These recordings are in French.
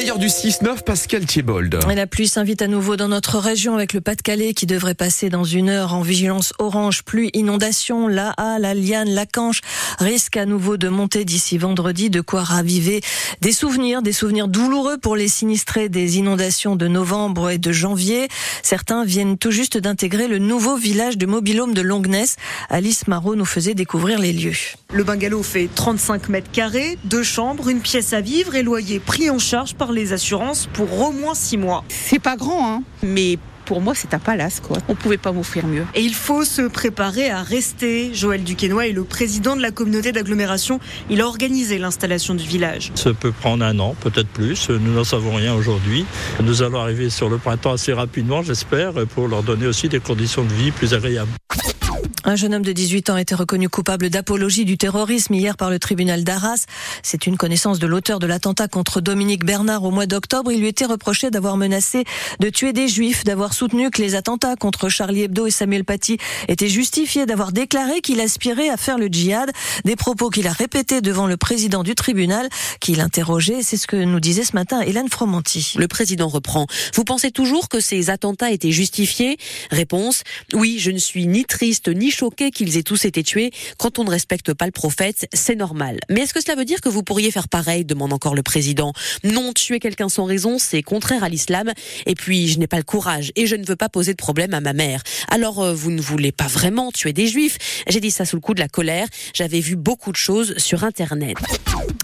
meilleur du 6-9, Pascal Thiebold. la pluie s'invite à nouveau dans notre région avec le Pas-de-Calais qui devrait passer dans une heure en vigilance orange, pluie, inondation. La A, la Liane, la Canche risque à nouveau de monter d'ici vendredi, de quoi raviver des souvenirs, des souvenirs douloureux pour les sinistrés des inondations de novembre et de janvier. Certains viennent tout juste d'intégrer le nouveau village de mobilhome de Longness. Alice Marot nous faisait découvrir les lieux. Le bungalow fait 35 mètres carrés, deux chambres, une pièce à vivre et loyer pris en charge par les assurances pour au moins six mois. C'est pas grand, hein, mais pour moi, c'est un palace, quoi. On pouvait pas m'offrir mieux. Et il faut se préparer à rester. Joël Duquesnoy est le président de la communauté d'agglomération. Il a organisé l'installation du village. Ça peut prendre un an, peut-être plus. Nous n'en savons rien aujourd'hui. Nous allons arriver sur le printemps assez rapidement, j'espère, pour leur donner aussi des conditions de vie plus agréables. Un jeune homme de 18 ans a été reconnu coupable d'apologie du terrorisme hier par le tribunal d'Arras. C'est une connaissance de l'auteur de l'attentat contre Dominique Bernard au mois d'octobre. Il lui était reproché d'avoir menacé de tuer des juifs, d'avoir soutenu que les attentats contre Charlie Hebdo et Samuel Paty étaient justifiés, d'avoir déclaré qu'il aspirait à faire le djihad. Des propos qu'il a répétés devant le président du tribunal qui l'interrogeait. C'est ce que nous disait ce matin Hélène Fromanti. Le président reprend. Vous pensez toujours que ces attentats étaient justifiés? Réponse. Oui, je ne suis ni triste ni choqué qu'ils aient tous été tués. Quand on ne respecte pas le prophète, c'est normal. Mais est-ce que cela veut dire que vous pourriez faire pareil demande encore le président. Non, tuer quelqu'un sans raison, c'est contraire à l'islam. Et puis, je n'ai pas le courage et je ne veux pas poser de problème à ma mère. Alors, euh, vous ne voulez pas vraiment tuer des juifs J'ai dit ça sous le coup de la colère. J'avais vu beaucoup de choses sur Internet.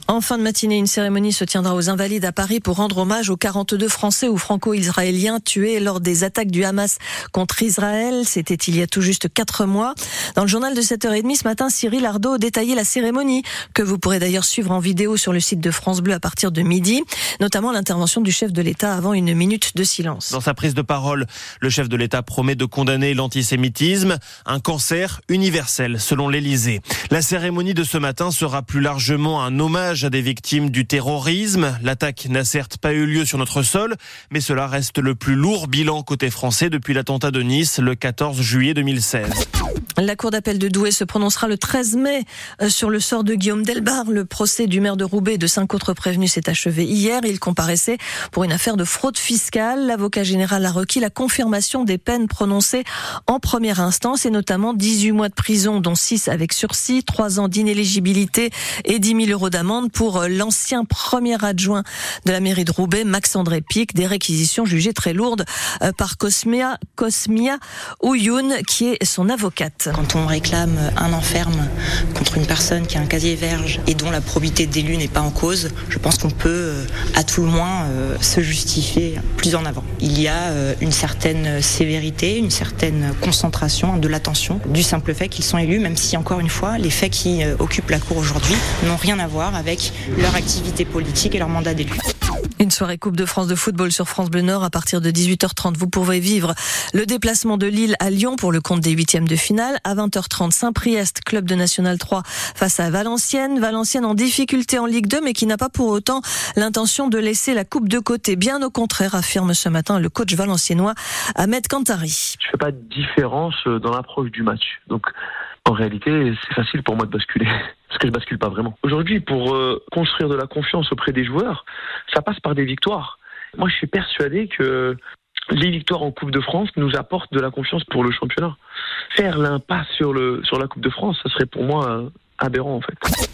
En fin de matinée, une cérémonie se tiendra aux Invalides à Paris pour rendre hommage aux 42 Français ou Franco-Israéliens tués lors des attaques du Hamas contre Israël. C'était il y a tout juste quatre mois. Dans le journal de 7h30 ce matin, Cyril Ardo détaillait la cérémonie, que vous pourrez d'ailleurs suivre en vidéo sur le site de France Bleu à partir de midi, notamment l'intervention du chef de l'État avant une minute de silence. Dans sa prise de parole, le chef de l'État promet de condamner l'antisémitisme, un cancer universel selon l'Élysée. La cérémonie de ce matin sera plus largement un hommage à des victimes du terrorisme. L'attaque n'a certes pas eu lieu sur notre sol, mais cela reste le plus lourd bilan côté français depuis l'attentat de Nice le 14 juillet 2016. La Cour d'appel de Douai se prononcera le 13 mai euh, sur le sort de Guillaume Delbar. Le procès du maire de Roubaix et de cinq autres prévenus s'est achevé hier. Il comparaissait pour une affaire de fraude fiscale. L'avocat général a requis la confirmation des peines prononcées en première instance et notamment 18 mois de prison, dont 6 avec sursis, 3 ans d'inéligibilité et 10 000 euros d'amende pour euh, l'ancien premier adjoint de la mairie de Roubaix, Max-André Pic, des réquisitions jugées très lourdes euh, par Cosmia, Cosmia Ouyoun, qui est son avocate. Quand on réclame un enferme contre une personne qui a un casier vierge et dont la probité d'élu n'est pas en cause, je pense qu'on peut euh, à tout le moins se justifier plus en avant. Il y a une certaine sévérité, une certaine concentration de l'attention du simple fait qu'ils sont élus, même si encore une fois, les faits qui occupent la Cour aujourd'hui n'ont rien à voir avec leur activité politique et leur mandat d'élu. Une soirée Coupe de France de football sur France Bleu Nord à partir de 18h30. Vous pourrez vivre le déplacement de Lille à Lyon pour le compte des huitièmes de finale. À 20h30, Saint-Priest, club de National 3 face à Valenciennes. Valenciennes en difficulté en Ligue 2 mais qui n'a pas pour autant l'intention de laisser la coupe de côté. Bien au contraire, affirme ce matin le coach valenciennois Ahmed Kantari. Je fais pas de différence dans l'approche du match. Donc en réalité, c'est facile pour moi de basculer parce que je bascule pas vraiment. Aujourd'hui, pour euh, construire de la confiance auprès des joueurs, ça passe par des victoires. Moi, je suis persuadé que les victoires en Coupe de France nous apportent de la confiance pour le championnat. Faire l'impasse sur le sur la Coupe de France, ça serait pour moi aberrant en fait.